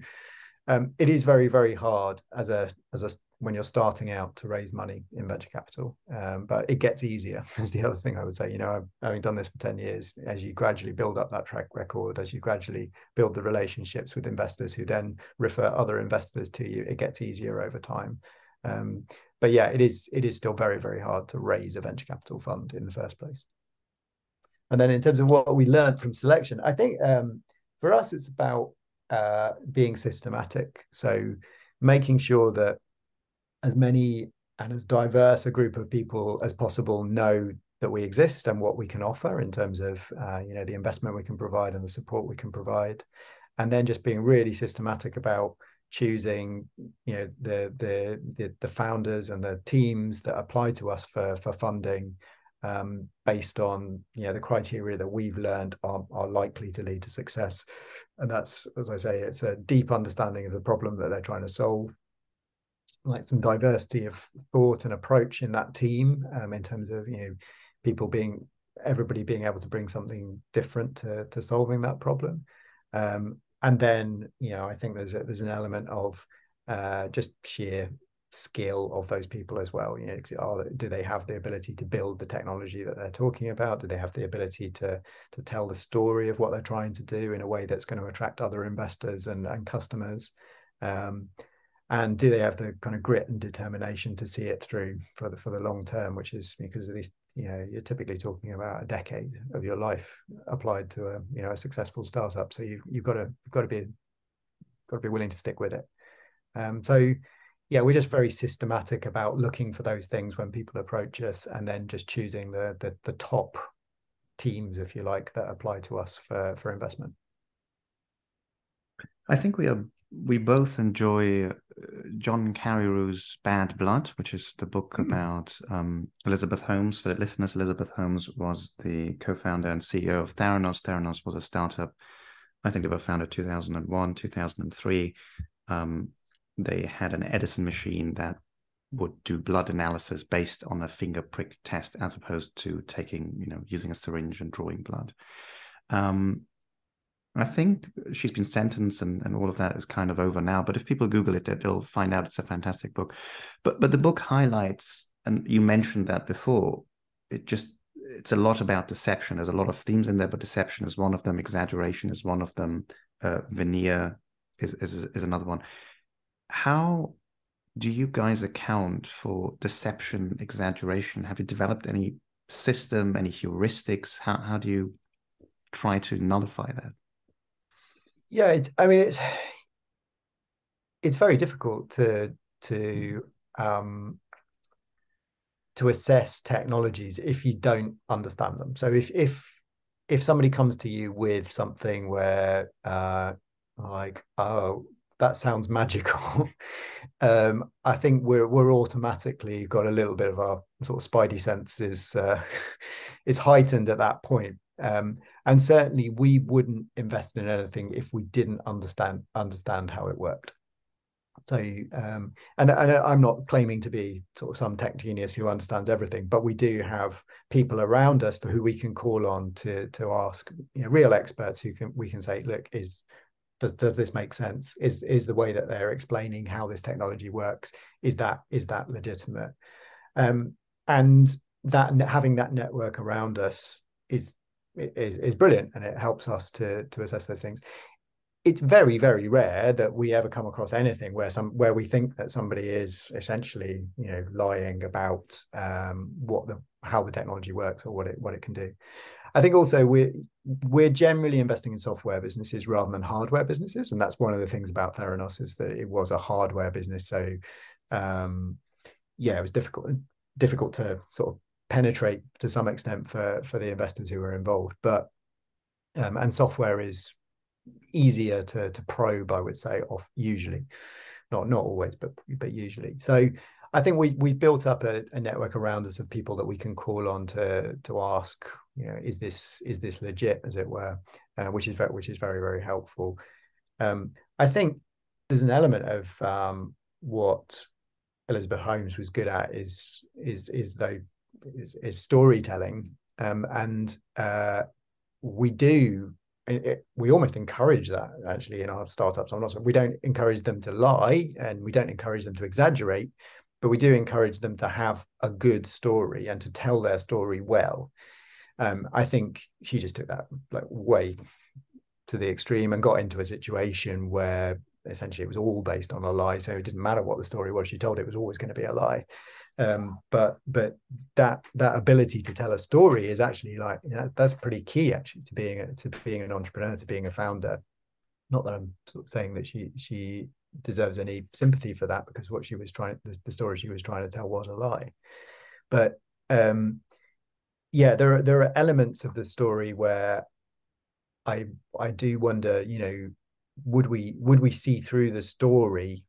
um, it is very very hard as a as a when you're starting out to raise money in venture capital. Um, but it gets easier <laughs> is the other thing I would say. You know, I've having done this for 10 years, as you gradually build up that track record, as you gradually build the relationships with investors who then refer other investors to you, it gets easier over time. Um, but yeah, it is it is still very, very hard to raise a venture capital fund in the first place. And then in terms of what we learned from selection, I think um, for us it's about uh, being systematic. So making sure that as many and as diverse a group of people as possible know that we exist and what we can offer in terms of uh, you know the investment we can provide and the support we can provide. And then just being really systematic about choosing you know the the the, the founders and the teams that apply to us for for funding um, based on you know the criteria that we've learned are, are likely to lead to success. And that's as i say it's a deep understanding of the problem that they're trying to solve like some diversity of thought and approach in that team um, in terms of you know people being everybody being able to bring something different to to solving that problem. Um, and then you know i think there's a, there's an element of uh, just sheer skill of those people as well. You know are, do they have the ability to build the technology that they're talking about? Do they have the ability to to tell the story of what they're trying to do in a way that's going to attract other investors and, and customers? Um, and do they have the kind of grit and determination to see it through for the for the long term which is because at least you know you're typically talking about a decade of your life applied to a you know a successful startup. So you you've got to you've got to be got to be willing to stick with it. Um, so yeah we're just very systematic about looking for those things when people approach us and then just choosing the the, the top teams if you like that apply to us for for investment I think we are we both enjoy uh, John Carreyrou's Bad Blood, which is the book mm. about um, Elizabeth Holmes. For the listeners, Elizabeth Holmes was the co-founder and CEO of Theranos. Theranos was a startup. I think they were founded 2001, 2003. Um, they had an Edison machine that would do blood analysis based on a finger prick test, as opposed to taking, you know, using a syringe and drawing blood. Um, I think she's been sentenced and, and all of that is kind of over now. But if people Google it, they'll find out it's a fantastic book. But but the book highlights, and you mentioned that before, it just it's a lot about deception. There's a lot of themes in there, but deception is one of them, exaggeration is one of them, uh, veneer is, is is another one. How do you guys account for deception, exaggeration? Have you developed any system, any heuristics? How how do you try to nullify that? Yeah it's i mean it's it's very difficult to to um to assess technologies if you don't understand them. So if if if somebody comes to you with something where uh like oh that sounds magical <laughs> um i think we're we're automatically got a little bit of our sort of spidey senses uh, <laughs> is heightened at that point um, and certainly we wouldn't invest in anything if we didn't understand understand how it worked. So um, and, and i'm not claiming to be sort of some tech genius who understands everything but we do have people around us who we can call on to to ask you know, real experts who can we can say look is does, does this make sense? Is is the way that they're explaining how this technology works is that is that legitimate? Um, and that having that network around us is is, is brilliant and it helps us to to assess those things. It's very very rare that we ever come across anything where some where we think that somebody is essentially you know lying about um, what the how the technology works or what it what it can do. I think also we're we're generally investing in software businesses rather than hardware businesses and that's one of the things about theranos is that it was a hardware business. So um, yeah it was difficult difficult to sort of penetrate to some extent for for the investors who are involved but um, and software is easier to to probe i would say off usually. Not not always but but usually. So I think we we built up a, a, network around us of people that we can call on to to ask, you know, is this is this legit, as it were, uh, which is very which is very very helpful. Um, I think there's an element of um, what Elizabeth Holmes was good at is is is though is, is storytelling, um, and uh, we do it, we almost encourage that actually in our startups. I'm not we don't encourage them to lie and we don't encourage them to exaggerate, but we do encourage them to have a good story and to tell their story well. Um, I think she just took that like way to the extreme and got into a situation where essentially it was all based on a lie. So it didn't matter what the story was she told; it was always going to be a lie. Um, but but that that ability to tell a story is actually like you know, that's pretty key actually to being a, to being an entrepreneur, to being a founder. Not that I'm sort of saying that she she deserves any sympathy for that because what she was trying the, the story she was trying to tell was a lie. But um, yeah, there are there are elements of the story where I I do wonder, you know, would we would we see through the story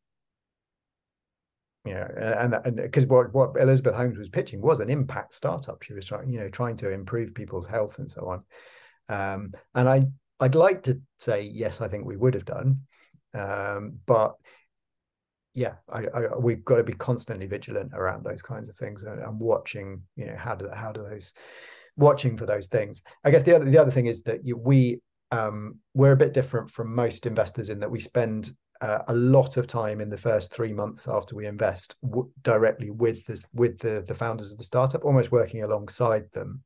you know, and because what what Elizabeth Holmes was pitching was an impact startup. She was trying, you know, trying to improve people's health and so on. Um, and I I'd like to say yes, I think we would have done, um, but yeah, I, I, we've got to be constantly vigilant around those kinds of things and, and watching. You know, how do how do those watching for those things? I guess the other the other thing is that you, we um, we're a bit different from most investors in that we spend uh, a lot of time in the first three months after we invest w- directly with the, with the, the founders of the startup, almost working alongside them.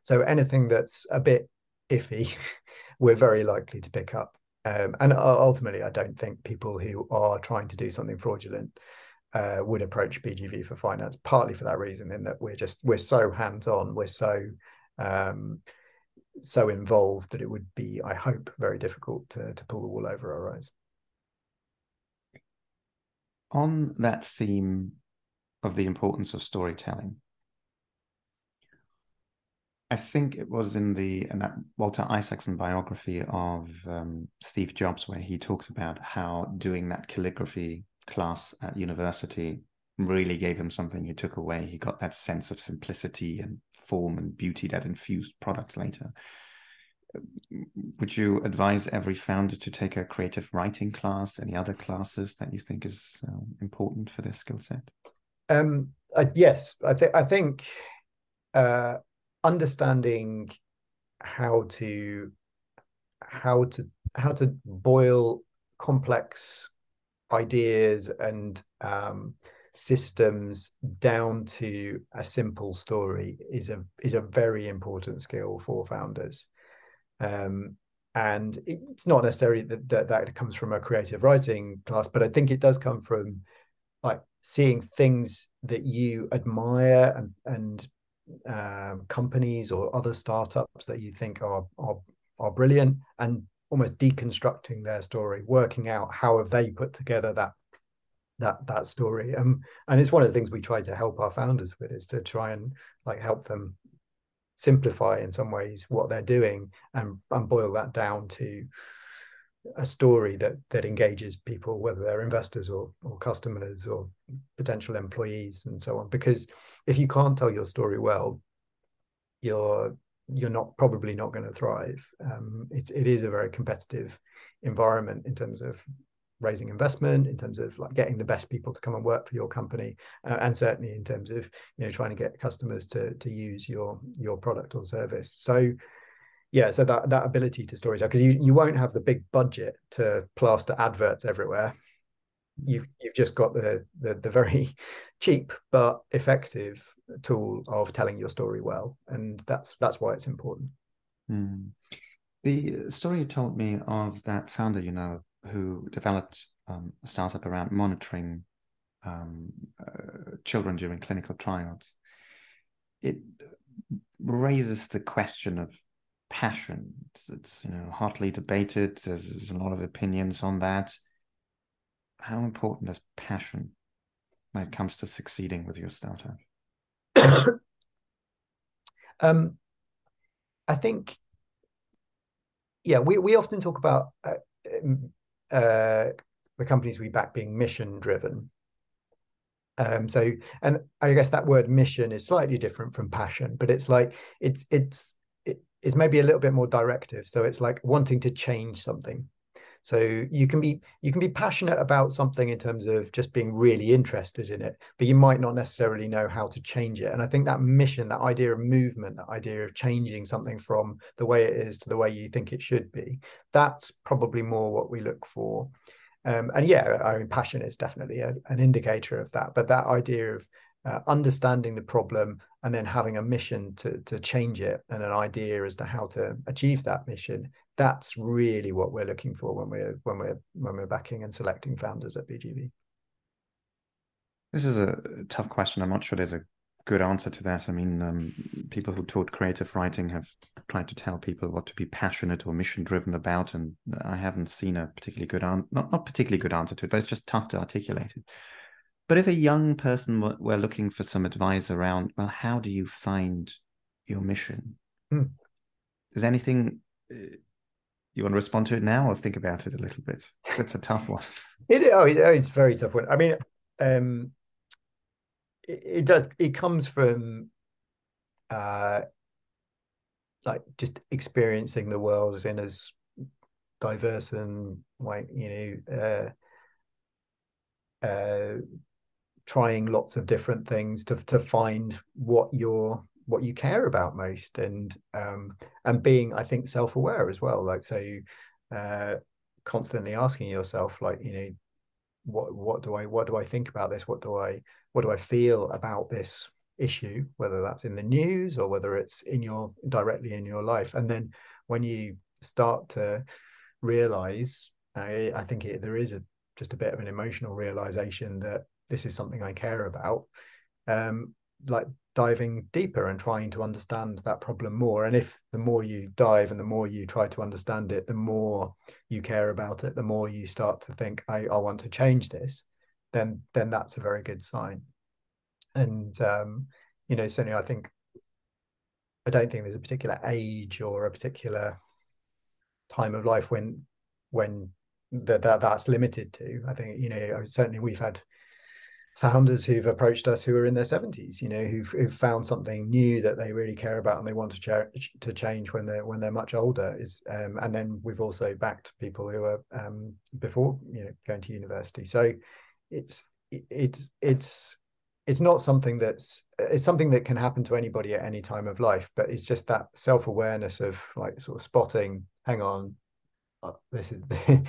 So anything that's a bit iffy, <laughs> we're very likely to pick up. Um, and ultimately, I don't think people who are trying to do something fraudulent uh, would approach BGV for finance, partly for that reason, in that we're just we're so hands on, we're so um, so involved that it would be, I hope, very difficult to to pull the wool over our eyes on that theme of the importance of storytelling, I think it was in the in that Walter Isaacson biography of um, Steve Jobs where he talked about how doing that calligraphy class at university really gave him something he took away. He got that sense of simplicity and form and beauty that infused products later would you advise every founder to take a creative writing class? Any other classes that you think is uh, important for their skill set? Um, yes. I think i think uh, understanding how to how to how to boil complex ideas and um, systems down to a simple story is a is a very important skill for founders um, and it's not necessarily that, that that comes from a creative writing class, but I think it does come from like seeing things that you admire and and um, companies or other startups that you think are are are brilliant and almost deconstructing their story, working out how have they put together that that that story. Um, and it's one of the things we try to help our founders with is to try and like help them simplify in some ways what they're doing and, and boil that down to a story that that engages people, whether they're investors or or customers or potential employees and so on. Because if you can't tell your story well, you're you're not probably not going to thrive. Um, it it is a very competitive environment in terms of raising investment in terms of like getting the best people to come and work for your company uh, and certainly in terms of you know trying to get customers to to use your your product or service. So yeah so that that ability to storytell because you you won't have the big budget to plaster adverts everywhere. You've you've just got the the, the very <laughs> cheap but effective tool of telling your story well and that's that's why it's important. Mm. the story you told me of that founder you know who developed um, a startup around monitoring um, uh, children during clinical trials. It raises the question of passion. It's, it's you know hotly debated. There's, there's, a lot of opinions on that. How important is passion when it comes to succeeding with your startup? <coughs> um, I think, yeah, we we often talk about uh, uh, the companies we back being mission driven. Um, so, and I guess that word mission is slightly different from passion, but it's like it's it's it's maybe a little bit more directive. So it's like wanting to change something. So you can be you can be passionate about something in terms of just being really interested in it, but you might not necessarily know how to change it. And I think that mission, that idea of movement, that idea of changing something from the way it is to the way you think it should be, that's probably more what we look for. Um, and yeah, I mean, passion is definitely a, an indicator of that. But that idea of uh, understanding the problem and then having a mission to to change it and an idea as to how to achieve that mission that's really what we're looking for when we're when we're when we're backing and selecting founders at bgv this is a tough question. I'm not sure there's a good answer to that. I mean um, people who taught creative writing have tried to tell people what to be passionate or mission driven about and i haven't seen a particularly good answer not, not particularly good answer to it but it's just tough to articulate it but if a young person were looking for some advice around, well, how do you find your mission? Hmm. Is anything uh, you want to respond to it now, or think about it a little bit? Because it's a tough one. <laughs> It oh, it's a very tough one. I mean, um, it, it does. It comes from, uh, like just experiencing the world in as diverse and like you know uh, uh, trying lots of different things to to find what you're what you care about most and um and being i think self-aware as well. Like so uh constantly asking yourself like you know what what do i what do i think about this? What do i what do i feel about this issue? Whether that's in the news or whether it's in your directly in your life. And then when you start to realize i, I think it, there is a just a bit of an emotional realization that this is something I care about, um, like diving deeper and trying to understand that problem more. And if the more you dive and the more you try to understand it, the more you care about it, the more you start to think, I, I want to change this, then then that's a very good sign. And um, you know, certainly I think I don't think there's a particular age or a particular time of life when when that, that that's limited to. I think you know certainly we've had founders who've approached us who are in their 70s you know who've, who've found something new that they really care about and they want to, to change when they're when they're much older is um, and then we've also backed people who are um, before you know going to university. So it's it's it's it's not something that's it's something that can happen to anybody at any time of life but it's just that self-awareness of like sort of spotting hang on uh, this is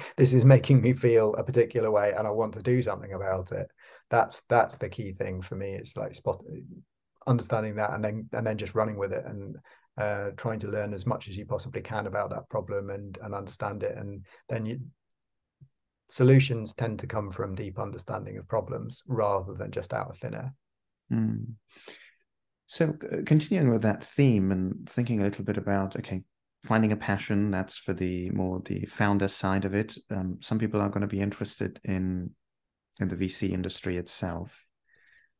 <laughs> this is making me feel a particular way and i want to do something about it that's that's the key thing for me. It's like spot understanding that and then and then just running with it and uh, trying to learn as much as you possibly can about that problem and and understand it. And then you solutions tend to come from deep understanding of problems rather than just out of thin air. Mm. so uh, continuing with that theme and thinking a little bit about okay finding a passion that's for the more the founder side of it. Um, some people are going to be interested in in the VC industry itself.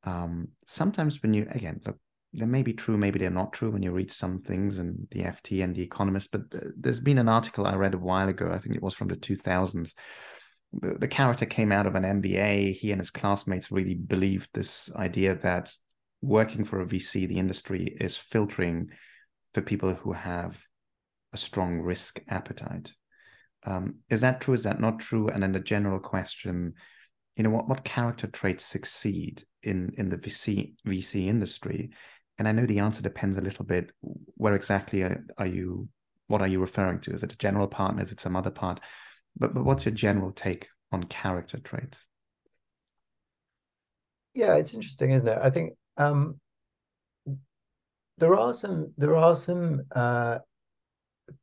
Um, sometimes when you again look, they may be true, maybe they're not true when you read some things in the FT and the Economist. But there's been an article I read a while ago. I think it was from the 2000s. The, character came out of an MBA. He and his classmates really believed this idea that working for a VC, the industry is filtering for people who have a strong risk appetite. Um, is that true? Is that not true? And then the general question you know what what character traits succeed in in the VC VC industry? And I know the answer depends a little bit. Where exactly are, are you? What are you referring to? Is it a general part? Is it some other part? But but what's your general take on character traits? Yeah, it's interesting, isn't it? I think um, there are some there are some uh,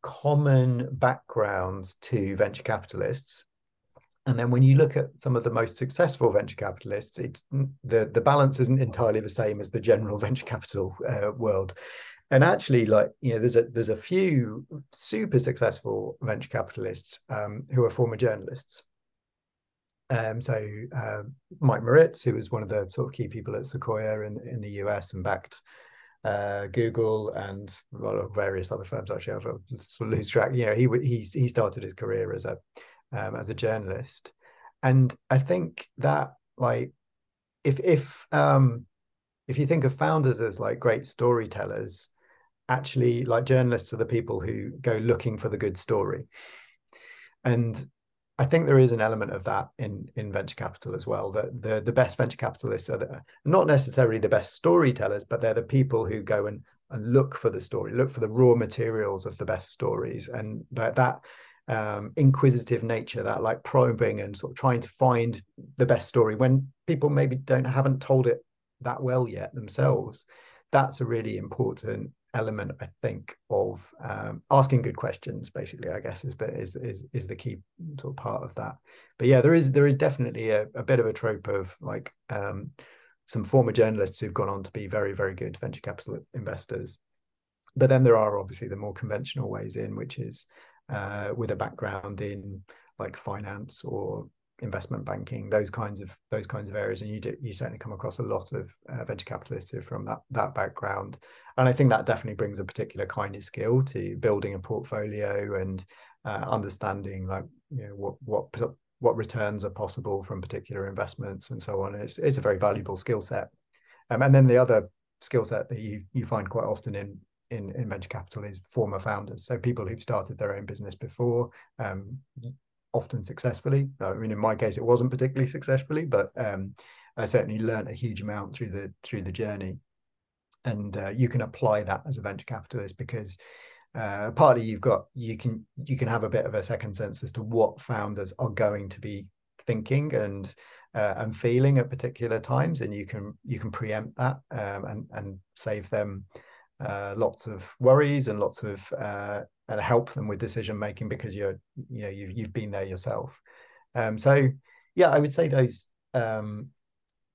common backgrounds to venture capitalists and then when you look at some of the most successful venture capitalists, it's the the balance isn't entirely the same as the general <laughs> venture capital uh, world. And actually, like you know, there's a there's a few super successful venture capitalists um, who are former journalists. Um, so uh, Mike Moritz, who was one of the sort of key people at Sequoia in in the US and backed uh, Google and various other firms. Actually, I've sort of lose track. You know, he he he started his career as a um, as a journalist. And I think that like if if um, if you think of founders as like great storytellers, actually, like journalists are the people who go looking for the good story, and I think there is an element of that in in venture capital as well. That the the best venture capitalists are the, not necessarily the best storytellers, but they're the people who go and and look for the story, look for the raw materials of the best stories, and that that um, inquisitive nature, that like probing and sort of trying to find the best story when people maybe don't haven't told it that well yet themselves. That's a really important element, I think, of um, asking good questions. Basically, I guess is the is is is the key sort of part of that. But yeah, there is there is definitely a, a bit of a trope of like um, some former journalists who've gone on to be very very good venture capital investors. But then there are obviously the more conventional ways in, which is uh, with a background in like finance or investment banking, those kinds of those kinds of areas, and you do, you certainly come across a lot of uh, venture capitalists from that that background, and I think that definitely brings a particular kind of skill to building a portfolio and uh, understanding like you know what what what returns are possible from particular investments and so on. It's it's a very valuable skill set, um, and then the other skill set that you you find quite often in in, in venture capital is former founders. So people who've started their own business before, um, often successfully. I mean, in my case, it wasn't particularly successfully, but um, I certainly learned a huge amount through the through the journey. And uh, you can apply that as a venture capitalist because uh, partly you've got you can you can have a bit of a second sense as to what founders are going to be thinking and uh, and feeling at particular times, and you can you can preempt that um, and and save them uh, lots of worries and lots of uh, and help them with decision making because you're you know you've you've been there yourself. Um, so yeah, I would say those um,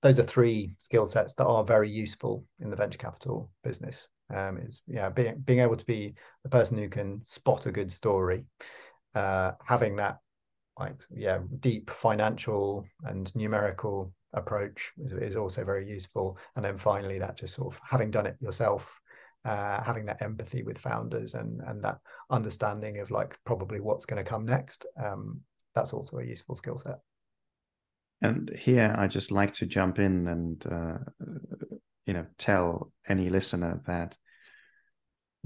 those are three skill sets that are very useful in the venture capital business. Um, is yeah being being able to be the person who can spot a good story, uh, having that like yeah deep financial and numerical approach is, is also very useful, and then finally that just sort of having done it yourself uh, having that empathy with founders and and that understanding of like probably what's going to come next um, that's also a useful skill set. And here i just like to jump in and uh, you know tell any listener that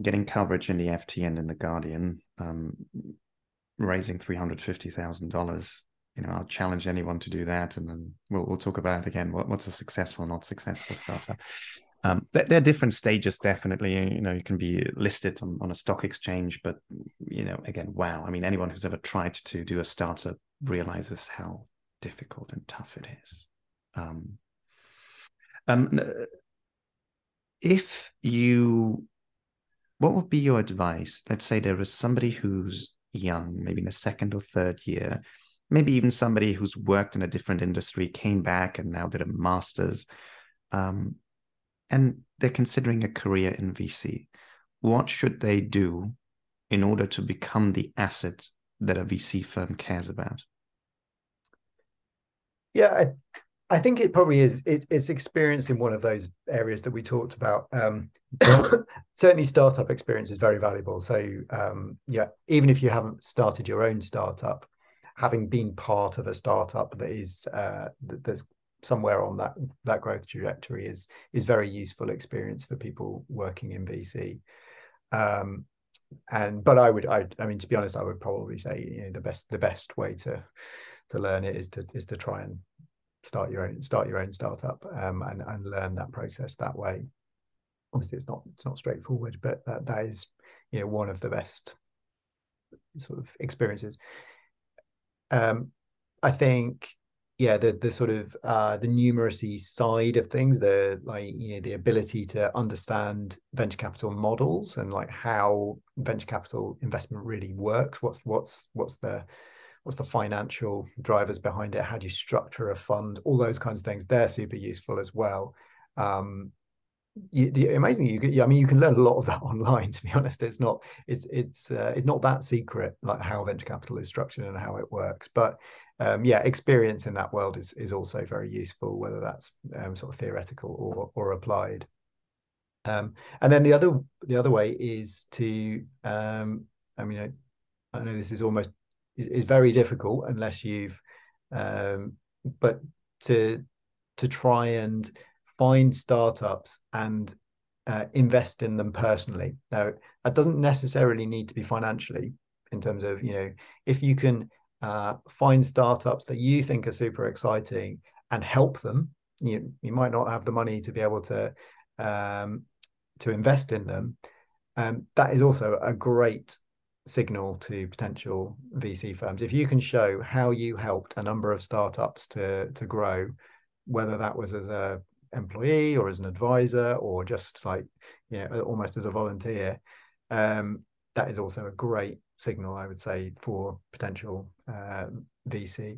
getting coverage in the ft and in the guardian um, raising $350000 you know i'll challenge anyone to do that and then we'll, we'll talk about again what, what's a successful not successful startup um, there, are different stages, definitely. You know, you can be listed on, on a stock exchange, but you know, again, wow. I mean, anyone who's ever tried to do a startup realizes how difficult and tough it is. Um, um, if you, what would be your advice? Let's say there is somebody who's young, maybe in the second or third year, maybe even somebody who's worked in a different industry, came back and now did a master's. Um, and they're considering a career in VC. What should they do in order to become the asset that a VC firm cares about? Yeah, I, I think it probably is. It, it's experience in one of those areas that we talked about. Um, <coughs> certainly, startup experience is very valuable. So, um, yeah, even if you haven't started your own startup, having been part of a startup that is uh, that's somewhere on that that growth trajectory is is very useful experience for people working in VC. Um, and but I would I I mean to be honest I would probably say you know, the best the best way to to learn it is to is to try and start your own start your own startup um, and and learn that process that way. Obviously, it's not it's not straightforward, but that that is you know one of the best sort of experiences. Um, I think yeah the the sort of uh the numeracy side of things the like you know the ability to understand venture capital models and like how venture capital investment really works. What's what's what's the what's the financial drivers behind it? How do you structure a fund? All those kinds of things. They're super useful as well. Um you, the amazing you yeah, I mean you can learn a lot of that <laughs> online to be honest. It's not it's it's uh, it's not that secret like how venture capital is structured and how it works. But um, yeah experience in that world is is also very useful whether that's um, sort of theoretical or or applied. Um, and then the other the other way is to um, I mean I, I know this is almost is, is very difficult unless you've um, but to to try and find startups and uh, invest in them personally. Now, that doesn't necessarily need to be financially in terms of, you know, if you can uh, find startups that you think are super exciting and help them, you, you might not have the money to be able to um, to invest in them. Um, that is also a great signal to potential VC firms. If you can show how you helped a number of startups to to grow, whether that was as a employee or as an advisor or just like you know almost as a volunteer um, that is also a great signal i would say for potential uh, vc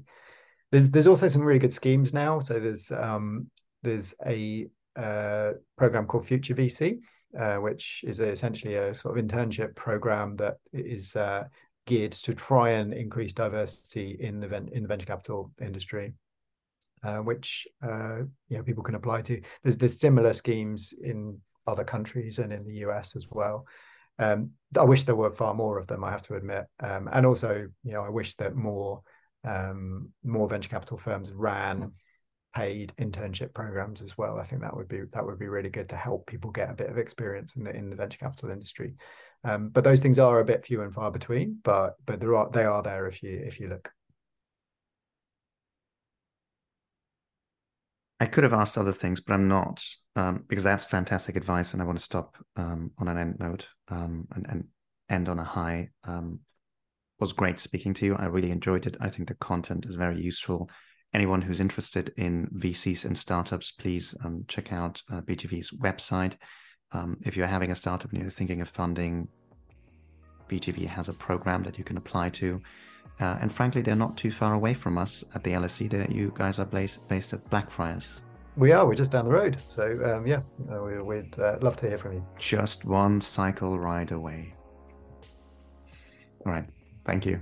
there's there's also some really good schemes now. So there's um, there's a uh, program called future vc uh, which is essentially a sort of internship program that is uh, geared to try and increase diversity in the in the venture capital industry uh, which uh, you know people can apply to. There's there's similar schemes in other countries and in the US as well. Um, I wish there were far more of them. I have to admit, um, and also you know I wish that more um, more venture capital firms ran paid internship programs as well. I think that would be that would be really good to help people get a bit of experience in the in the venture capital industry. Um, but those things are a bit few and far between. But but there are they are there if you if you look. I could have asked other things, but I'm not um, because that's fantastic advice, and I want to stop um, on an end note um, and, and, end on a high. Um, was great speaking to you. I really enjoyed it. I think the content is very useful. Anyone who's interested in VCs and startups, please um, check out uh, BGV's website. Um, if you're having a startup and you're thinking of funding, BGV has a program that you can apply to. Uh, and frankly, they're not too far away from us at the LSE. There, you guys are based, based at Blackfriars. We are. We're just down the road. So um, yeah, uh, we, would uh, love to hear from you. Just one cycle ride away. All right. Thank you.